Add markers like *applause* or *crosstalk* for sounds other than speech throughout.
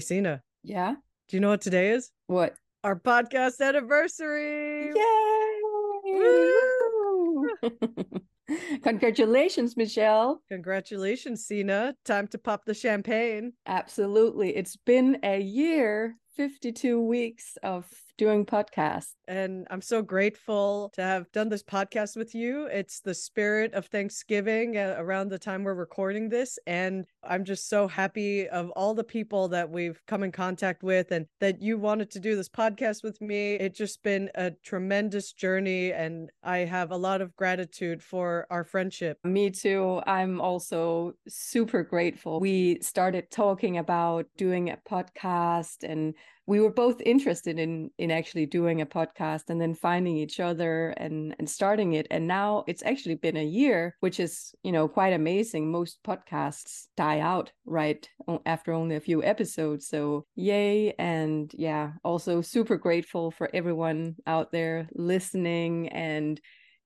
Sina, Yeah. do you know what today is? What? Our podcast anniversary. Yay! *laughs* Congratulations, Michelle. Congratulations, Sina. Time to pop the champagne. Absolutely. It's been a year, 52 weeks of doing podcasts. And I'm so grateful to have done this podcast with you. It's the spirit of Thanksgiving uh, around the time we're recording this. And I'm just so happy of all the people that we've come in contact with and that you wanted to do this podcast with me. It's just been a tremendous journey. And I have a lot of gratitude for our friendship. Me too. I'm also super grateful. We started talking about doing a podcast and we were both interested in in actually doing a podcast and then finding each other and and starting it. And now it's actually been a year which is you know quite amazing. Most podcasts die out right after only a few episodes. So yay. And yeah also super grateful for everyone out there listening and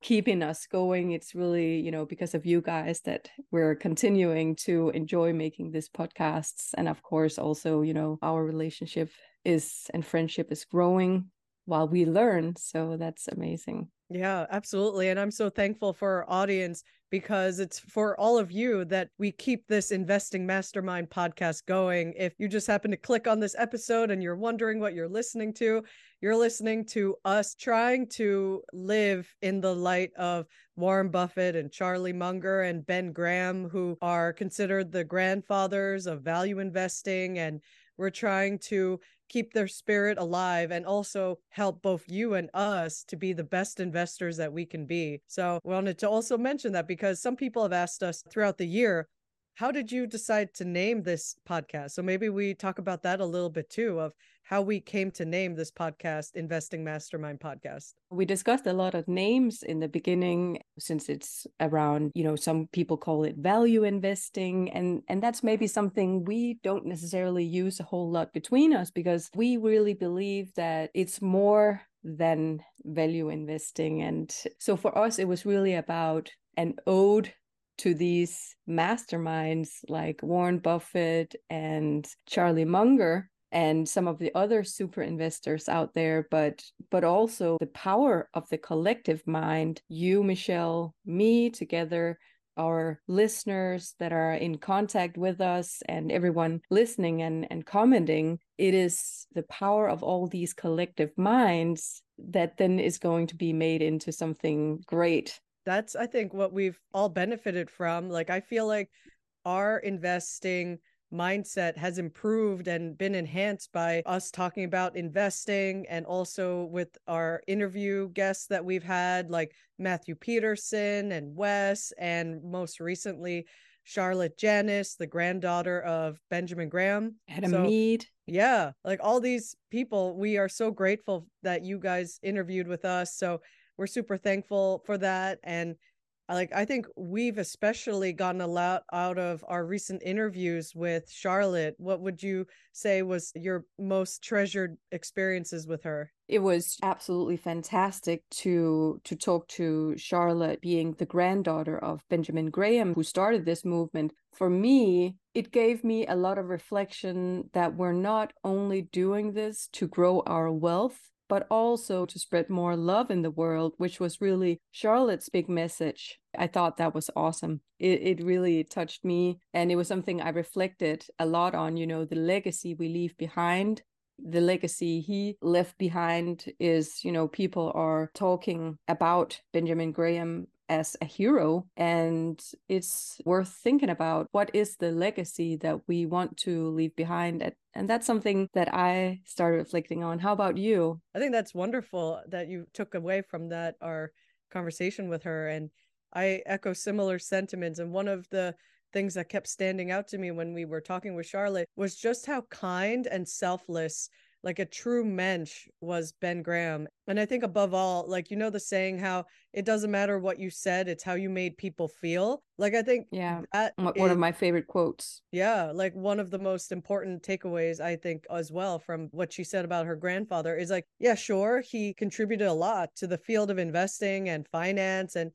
keeping us going. It's really, you know, because of you guys that we're continuing to enjoy making these podcasts. And of course, also, you know, our relationship is and friendship is growing while we learn. So that's amazing. Yeah, absolutely. And I'm so thankful for our audience because it's for all of you that we keep this Investing Mastermind podcast going. If you just happen to click on this episode and you're wondering what you're listening to, you're listening to us trying to live in the light of Warren Buffett and Charlie Munger and Ben Graham, who are considered the grandfathers of value investing. And we're trying to keep their spirit alive and also help both you and us to be the best investors that we can be. So, I wanted to also mention that because some people have asked us throughout the year, how did you decide to name this podcast? So maybe we talk about that a little bit too of how we came to name this podcast Investing Mastermind Podcast. We discussed a lot of names in the beginning since it's around, you know, some people call it value investing and and that's maybe something we don't necessarily use a whole lot between us because we really believe that it's more than value investing and so for us it was really about an ode to these masterminds like Warren Buffett and Charlie Munger and some of the other super investors out there but but also the power of the collective mind you michelle me together our listeners that are in contact with us and everyone listening and, and commenting, it is the power of all these collective minds that then is going to be made into something great. That's, I think, what we've all benefited from. Like, I feel like our investing mindset has improved and been enhanced by us talking about investing and also with our interview guests that we've had like Matthew Peterson and Wes and most recently Charlotte Janis, the granddaughter of Benjamin Graham. Adam so, Mead. Yeah, like all these people, we are so grateful that you guys interviewed with us. So we're super thankful for that. And uh, like I think we've especially gotten a lot out of our recent interviews with Charlotte. What would you say was your most treasured experiences with her? It was absolutely fantastic to to talk to Charlotte being the granddaughter of Benjamin Graham who started this movement. For me, it gave me a lot of reflection that we're not only doing this to grow our wealth but also to spread more love in the world, which was really Charlotte's big message. I thought that was awesome. It, it really touched me. And it was something I reflected a lot on, you know, the legacy we leave behind. The legacy he left behind is, you know, people are talking about Benjamin Graham as a hero. And it's worth thinking about what is the legacy that we want to leave behind. And that's something that I started reflecting on. How about you? I think that's wonderful that you took away from that our conversation with her. And I echo similar sentiments. And one of the things that kept standing out to me when we were talking with Charlotte was just how kind and selfless like a true mensch was Ben Graham. And I think above all, like you know the saying how it doesn't matter what you said, it's how you made people feel. Like I think yeah, one is, of my favorite quotes. Yeah, like one of the most important takeaways I think as well from what she said about her grandfather is like, yeah, sure, he contributed a lot to the field of investing and finance and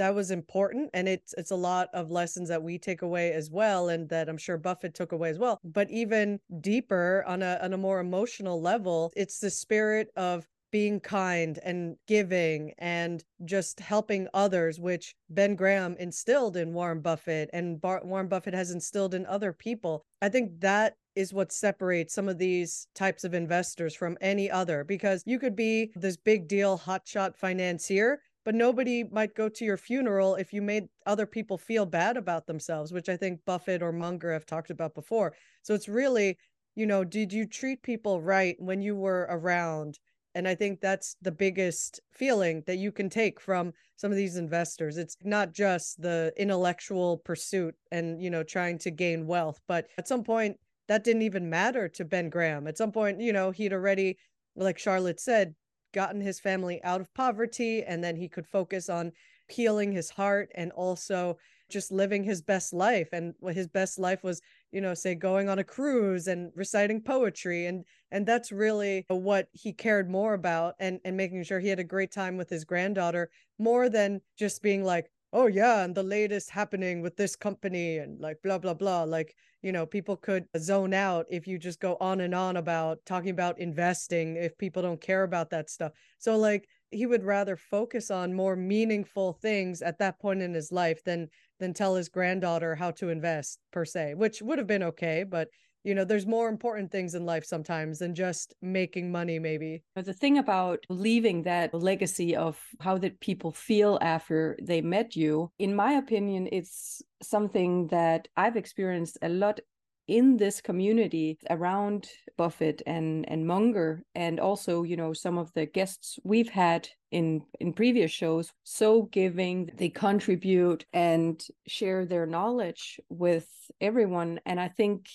that was important and it's it's a lot of lessons that we take away as well and that I'm sure Buffett took away as well but even deeper on a on a more emotional level it's the spirit of being kind and giving and just helping others, which Ben Graham instilled in Warren Buffett and Bar- Warren Buffett has instilled in other people. I think that is what separates some of these types of investors from any other because you could be this big deal hotshot financier but nobody might go to your funeral if you made other people feel bad about themselves which i think buffett or munger have talked about before so it's really you know did you treat people right when you were around and I think that's the biggest feeling that you can take from some of these investors. It's not just the intellectual pursuit and, you know, trying to gain wealth, but at some point that didn't even matter to Ben Graham. At some point, you know, he'd already, like Charlotte said, gotten his family out of poverty and then he could focus on healing his heart and also just living his best life. And what his best life was you know say going on a cruise and reciting poetry. And and that's really what he cared more about and and making sure he had a great time with his granddaughter more than just being like oh yeah and the latest happening with this company and like blah blah blah like you know people could zone out if you just go on and on about talking about investing if people don't care about that stuff. So like he would rather focus on more meaningful things at that point in his life than than tell his granddaughter how to invest per se which would have been okay but you know there's more important things in life sometimes than just making money maybe. The thing about leaving that legacy of how that people feel after they met you in my opinion it's something that i've experienced a lot in this community around Buffett and and Munger and also you know some of the guests we've had in in previous shows. So giving they contribute and share their knowledge with everyone. And I think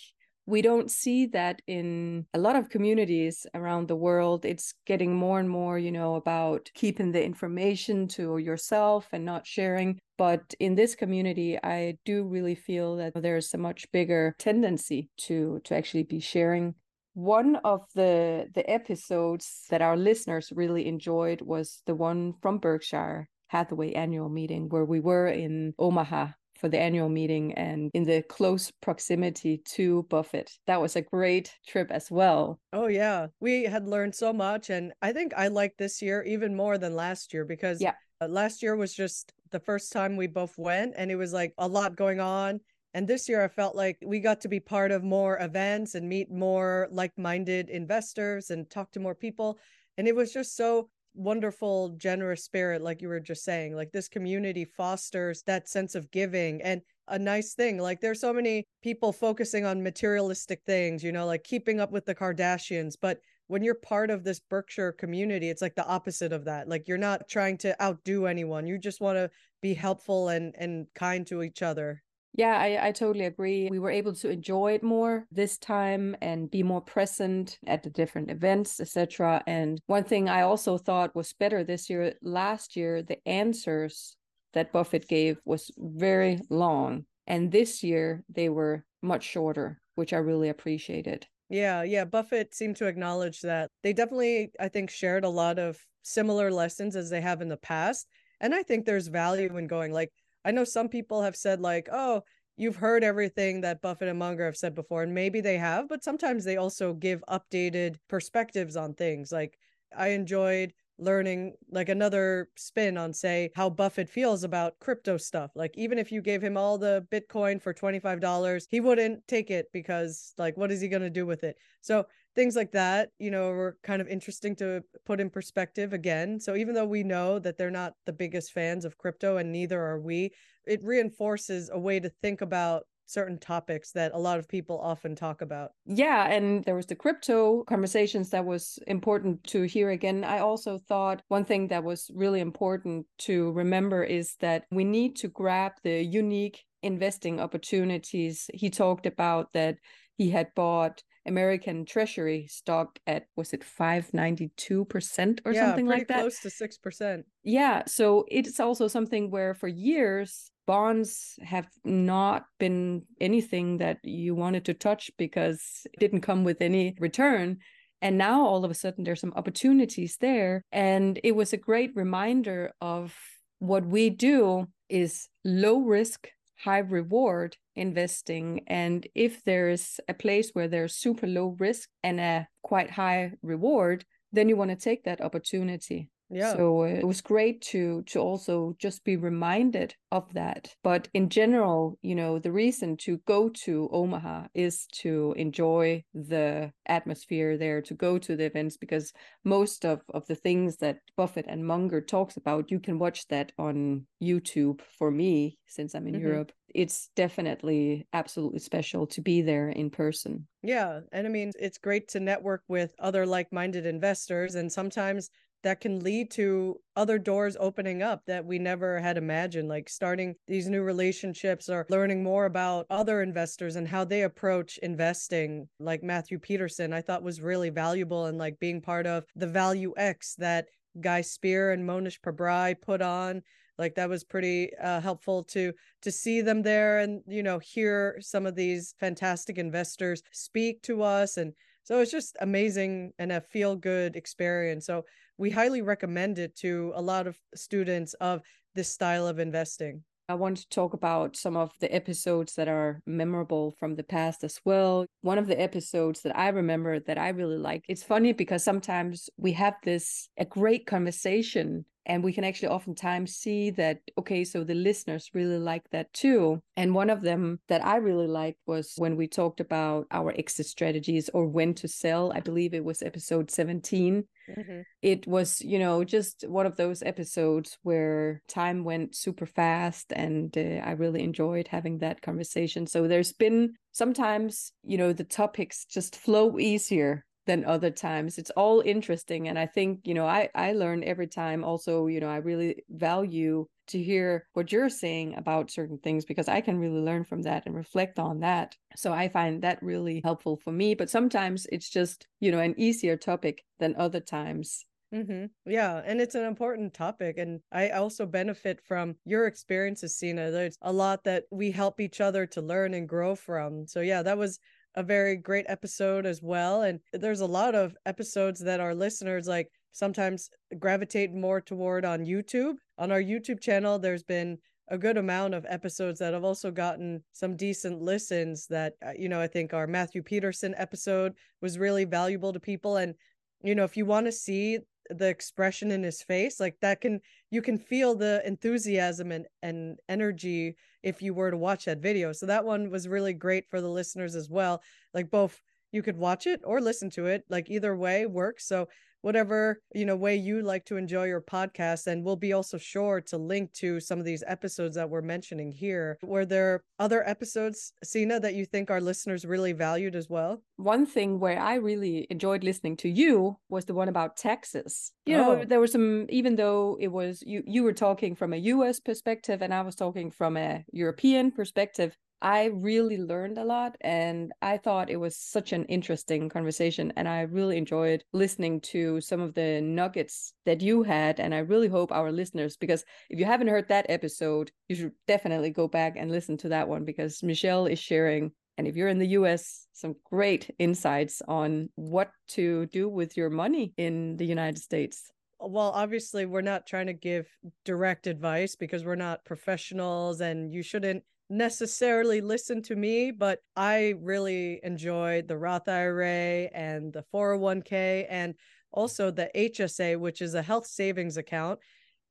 we don't see that in a lot of communities around the world. It's getting more and more you know about keeping the information to yourself and not sharing. But in this community i do really feel that there's a much bigger tendency to to actually be sharing. One of the the episodes that our listeners really enjoyed was the one from berkshire hathaway annual meeting where we were in omaha for the annual meeting and in the close proximity to Buffett. That was a great trip as well. Oh yeah, we had learned so much and I think I like this year even more than last year because yeah. Uh, last year was just the first time we both went and it was like a lot going on and this year I felt like we got to be part of more events and meet more like-minded investors and talk to more people and it was just so wonderful generous spirit like you were just saying like this community fosters that sense of giving and a nice thing like there's so many people focusing on materialistic things you know like keeping up with the kardashians but when you're part of this berkshire community it's like the opposite of that like you're not trying to outdo anyone you just want to be helpful and and kind to each other yeah, I, I totally agree. We were able to enjoy it more this time and be more present at the different events, etc. And one thing I also thought was better this year, last year, the answers that Buffett gave was very long. And this year they were much shorter, which I really appreciated. Yeah, yeah. Buffett seemed to acknowledge that they definitely, I think, shared a lot of similar lessons as they have in the past. And I think there's value in going like I know some people have said like, "Oh, you've heard everything that Buffett and Munger have said before," and maybe they have, but sometimes they also give updated perspectives on things. Like I enjoyed learning like another spin on say how Buffett feels about crypto stuff. Like even if you gave him all the Bitcoin for $25, he wouldn't take it because like what is he going to do with it? So things like that, you know, were kind of interesting to put in perspective again. So even though we know that they're not the biggest fans of crypto and neither are we, it reinforces a way to think about certain topics that a lot of people often talk about. Yeah, and there was the crypto conversations that was important to hear again. I also thought one thing that was really important to remember is that we need to grab the unique investing opportunities. He talked about that he had bought American Treasury stock at was it 592% or yeah, something like that? Close to 6%. Yeah, so it's also something where for years bonds have not been anything that you wanted to touch because it didn't come with any return. And now all of a sudden there's some opportunities there. And it was a great reminder of what we do is low risk, high reward investing. And if there's a place where there's super low risk and a quite high reward, then you want to take that opportunity yeah. So uh, it was great to to also just be reminded of that. But in general you know the reason to go to omaha is to enjoy the atmosphere there to go to the events because most of of the things that buffett and munger talks about you can watch that on youtube for me since i'm in mm-hmm. europe. It's definitely absolutely special to be there in person. Yeah and i mean it's great to network with other like-minded investors and sometimes that can lead to other doors opening up that we never had imagined, like starting these new relationships or learning more about other investors and how they approach investing. Like Matthew Peterson, I thought was really valuable and like being part of the Value X that Guy Spier and Mohnish Pabrai put on like that was pretty uh, helpful to to see them there and you know hear some of these fantastic investors speak to us and so it's just amazing and a feel good experience so we highly recommend it to a lot of students of this style of investing. I want to talk about some of the episodes that are memorable from the past as well. One of the episodes that I remember that I really like. It's funny because sometimes we have this a great conversation and we can actually oftentimes see that okay so the listeners really like that too. And one of them that i really liked was when we talked about our exit strategies or when to sell. I believe it was episode 17 mm-hmm. it was you know just one of those episodes where time went super fast and uh, i really enjoyed having that conversation. So there's been sometimes you know the topics just flow easier than other times it's all interesting and i think you know i i learn every time also you know i really value to hear what you're saying about certain things because i can really learn from that and reflect on that so i find that really helpful for me but sometimes it's just you know an easier topic than other times Mm-hmm. Yeah, and it's an important topic, and I also benefit from your experiences, Sina. There's a lot that we help each other to learn and grow from. So yeah, that was a very great episode as well. And there's a lot of episodes that our listeners like sometimes gravitate more toward on YouTube. On our YouTube channel, there's been a good amount of episodes that have also gotten some decent listens that uh, you know i think our matthew peterson episode was really valuable to people and you know if you want to see the expression in his face like that can you can feel the enthusiasm and, and energy if you were to watch that video. So that one was really great for the listeners as well. Like both you could watch it or listen to it like either way works. So whatever you know way you like to enjoy your podcast and we'll be also sure to link to some of these episodes that we're mentioning here. Were there other episodes sina that you think our listeners really valued as well? One thing where i really enjoyed listening to you was the one about taxes you know oh. there was some even though it was you you were talking from a us perspective and i was talking from a european perspective I really learned a lot and I thought it was such an interesting conversation. And I really enjoyed listening to some of the nuggets that you had. And I really hope our listeners, because if you haven't heard that episode, you should definitely go back and listen to that one because Michelle is sharing. And if you're in the US, some great insights on what to do with your money in the United States well obviously we're not trying to give direct advice because we're not professionals and you shouldn't necessarily listen to me, but I really enjoyed the Roth IRA and the 401k and mm. also the HSA, which is a health savings account.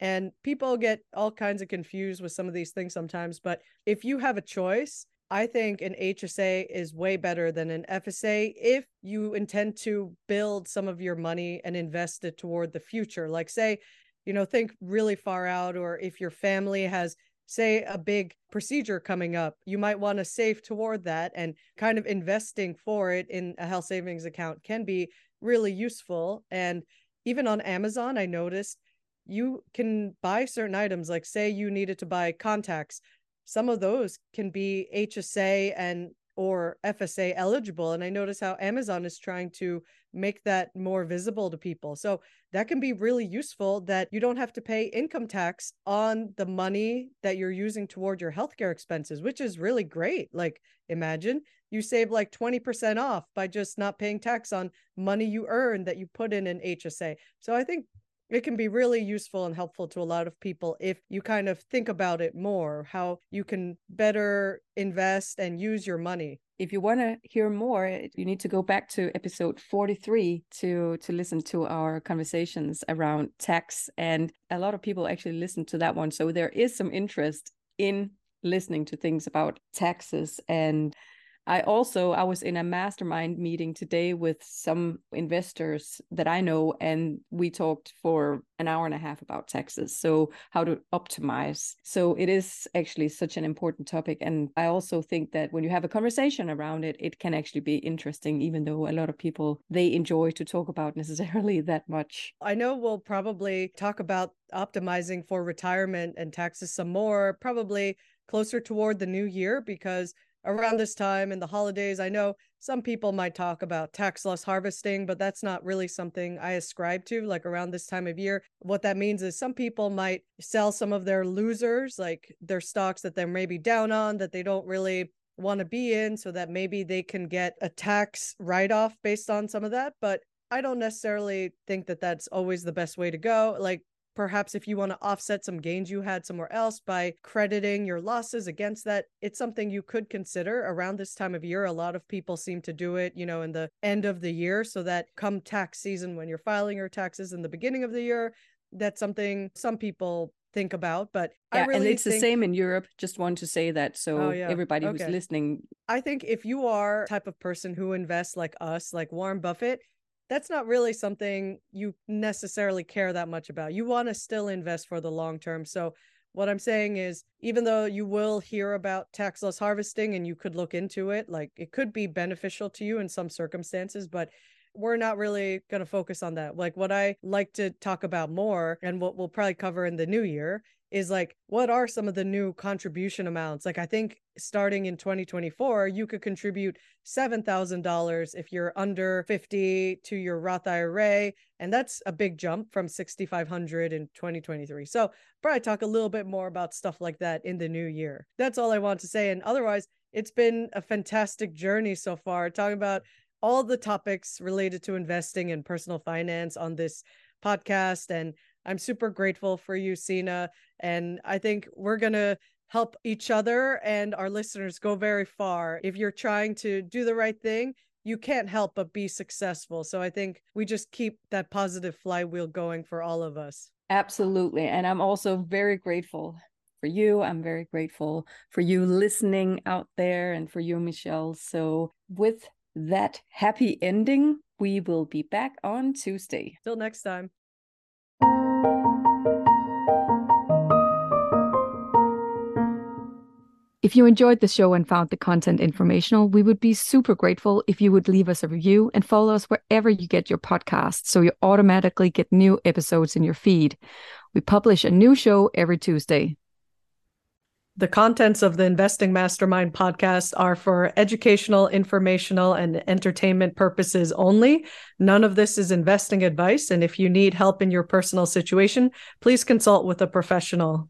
And people get all kinds of confused with some of these things sometimes. But if you have a choice, I think an HSA is way better than an FSA if you intend to build some of your money and invest it toward the future. Like, say, you know, think really far out, or if your family has say a big procedure coming up you might want to save toward that and kind of investing for it in a health savings account can be really useful and even on amazon i noticed you can buy certain items like say you needed to buy contacts some of those can be hsa and or FSA eligible. And I notice how Amazon is trying to make that more visible to people. So that can be really useful that you don't have to pay income tax on the money that you're using toward your healthcare expenses, which is really great. Like imagine you save like 20% off by just not paying tax on money you earn that you put in an HSA. So I think it can be really useful and helpful to a lot of people if you kind of think about it more, how you can better invest and use your money. If you want to hear more, eh, you need to go back to episode 43 to to listen to our conversations around tax and a lot of people actually listen to that one. So there is some interest in listening to things about taxes and I also I was in a mastermind meeting today with some investors that I know and we talked for an hour and a half about taxes so how to optimize. So it is actually such an important topic and I also think that when you have a conversation around it it can actually be interesting even though a lot of people they enjoy to talk about *laughs* necessarily that much. I know we'll probably talk about optimizing for retirement and taxes some more probably closer toward the new year because around this time in the holidays. I know some people might talk about tax loss harvesting, but that's not really something I ascribe to. Like around this time of year, what that means is some people might sell some of their losers, like their stocks that they're maybe down on that they don't really want to be in, so that maybe they can get a tax write off based on some of that. But I don't necessarily think that that's always the best way to go. Like perhaps if you want to offset some gains you had somewhere else by crediting your losses against that it's something you could consider around this time of year a lot of people seem to do it you know in the end of the year so that come tax season when you're filing your taxes in the beginning of the year that's something some people think about but yeah, really and it's think... the same in europe just want to say that so oh, yeah. everybody okay. who's listening i think if you are type of person who invests like us like warren buffett that's not really something you necessarily care that much about. You want to still invest for the long term. So, what I'm saying is, even though you will hear about tax loss harvesting and you could look into it, like it could be beneficial to you in some circumstances, but we're not really going to focus on that. Like, what I like to talk about more and what we'll probably cover in the new year is like what are some of the new contribution amounts? Like i think starting in 2024 you could contribute $7000 if you're under 50 to your roth ira and that's a big jump from 6500 in 2023 so probably talk a little bit more about stuff like that in the new year. That's all i want to say and otherwise it's been a fantastic journey so far talking about all the topics related to investing and personal finance on this podcast and I'm super grateful for you, Sina. And I think we're going to help each other and our listeners go very far. If you're trying to do the right thing, you can't help but be successful. So I think we just keep that positive flywheel going for all of us. Absolutely. And I'm also very grateful for you. I'm very grateful for you listening out there and for you, Michelle. So, with that happy ending, we will be back on Tuesday. Till next time. If you enjoyed the show and found the content informational, we would be super grateful if you would leave us a review and follow us wherever you get your podcasts so you automatically get new episodes in your feed. We publish a new show every Tuesday. The contents of the Investing Mastermind podcast are for educational, informational, and entertainment purposes only. None of this is investing advice. And if you need help in your personal situation, please consult with a professional.